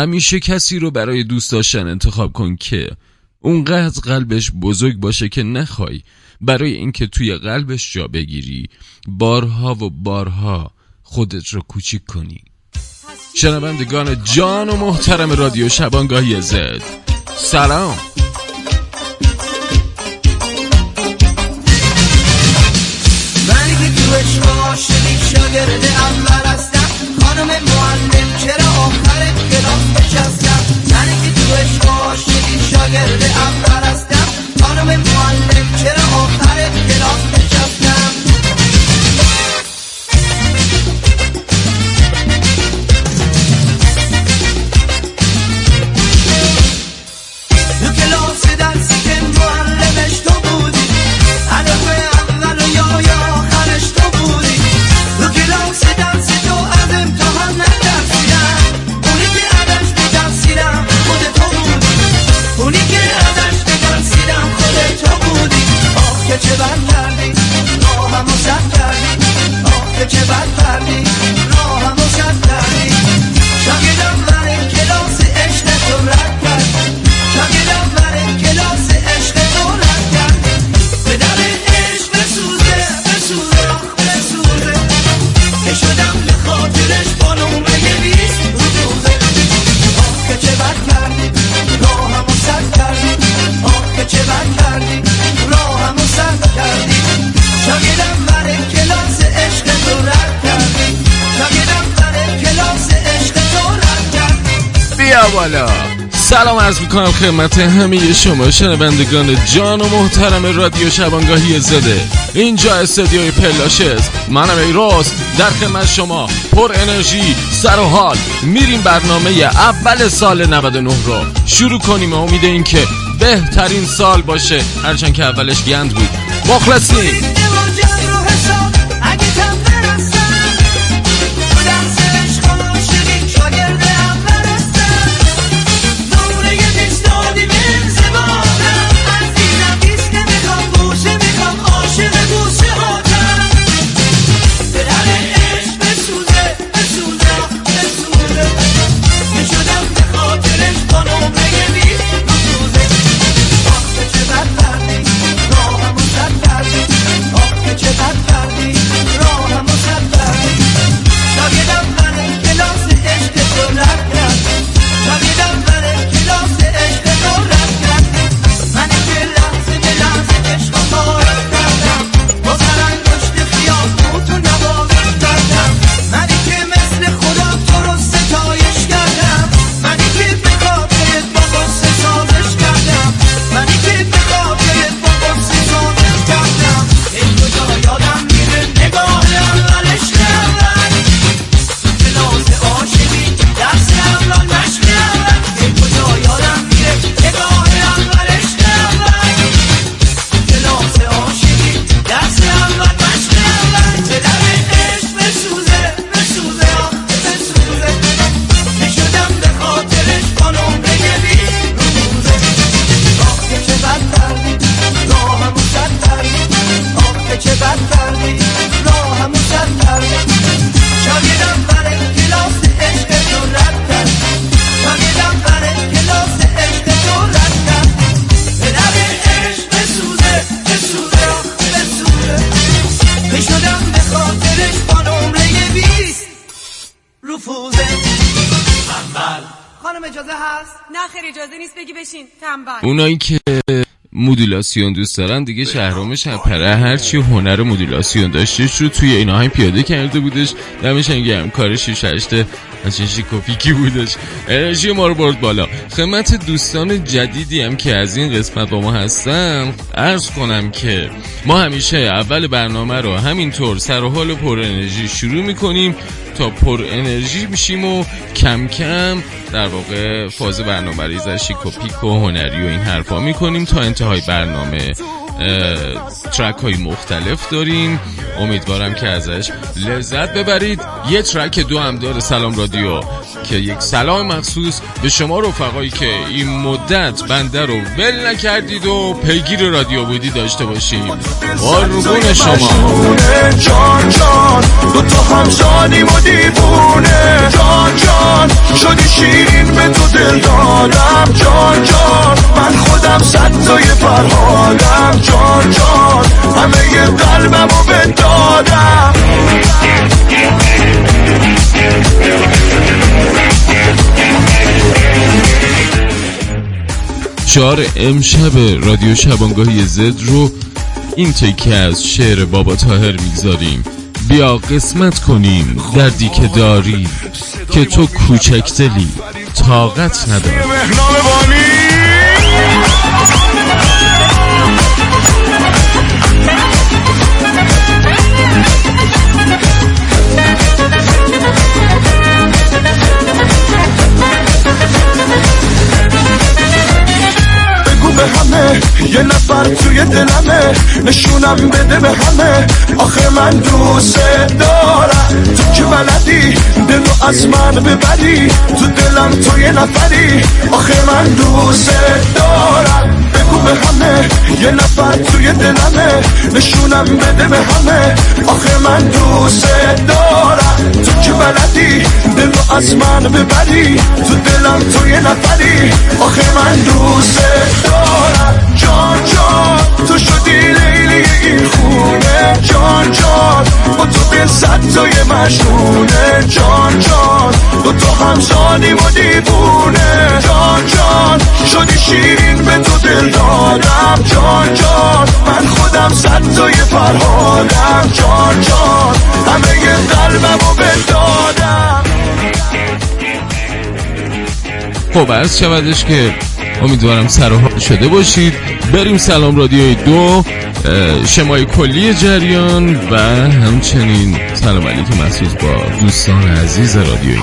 همیشه کسی رو برای دوست داشتن انتخاب کن که اونقدر قلبش بزرگ باشه که نخوای. برای اینکه توی قلبش جا بگیری. بارها و بارها خودت رو کوچیک کنی. شنوندگان جان و محترم رادیو شبانگاهی زد سلام. منی که تو عشق عاشقی شاگرد اول هستم. خانم معلم بالا. سلام عرض می‌کنم خدمت همه شما شنوندگان جان و محترم رادیو شبانگاهی زده اینجا استدیوی پلاش است منم ای راست در خدمت شما. پر انرژی سر و حال. میریم برنامه اول سال 99 رو. شروع کنیم. امید این که بهترین سال باشه. هرچند که اولش گند بود. مخلصیم. اجازه هست؟ نه خیر اجازه نیست بگی بشین. تنبل. اونایی که مدولاسیون دوست دارن دیگه شهرام شپره هرچی هنر مدولاسیون داشتش رو توی این آهنگ پیاده کرده بودش. دمش گرم کار 6 8 از شیکوپیکی بودش؟ انرژی ما رو برد بالا. خدمت دوستان جدیدی هم که از این قسمت با ما هستن. عرض کنم که ما همیشه اول برنامه رو همینطور سر و حال پر انرژی شروع می‌کنیم تا پر انرژی میشیم و کم کم در واقع فاز برنامه ریز از شیک و هنری و این حرفا می‌کنیم تا انتهای برنامه ترک های مختلف داریم. امیدوارم که ازش لذت ببرید. یه ترک دو هم داره سلام رادیو که یک سلام مخصوص به شما رفقایی که این مدت بنده رو ول نکردید و پیگیر رادیو بودی داشته باشیم. قربون شما. جان جان دو تا همزانیم و جان جان شدی شیرین به تو دل دادم. جان جان. صد تای فرهادم جان جان همه ی قلبم رو به دادم. شعار امشب رادیو شبانگاهی زد رو این تکه از شعر بابا تاهر می‌گذاریم. بیا قسمت کنیم دردی که داری که تو کوچکتلی طاقت نداری. نفر توی دلمه نشونم بده به همه. آخه من دوست دارم. تو که بلدی دلو از من ببری. تو دلم تو یه نفری. آخه من دوست دارم. بگو به همه یه نفر توی دلمه. نشونم بده به همه. آخه من دوست دارم. تو بلدی دلو از من ببری؟ تو دلم تو یه نفری؟ آخه من دوست دارم. جان جان تو شدی لیلی این خونه. جان جان با تو دل صد تای مشهونه جان جان دو تا همزانیم و دیوونه. جان جان شدی شیرین به تو دل دادم. جان جان من خودم صد تای فرهادم. جان جان. خب عرض شودش که امیدوارم سر حال شده باشید. بریم سلام رادیوی دو شمای کلی جریان و همچنین سلام علیک مخصوص با دوستان عزیز رادیوی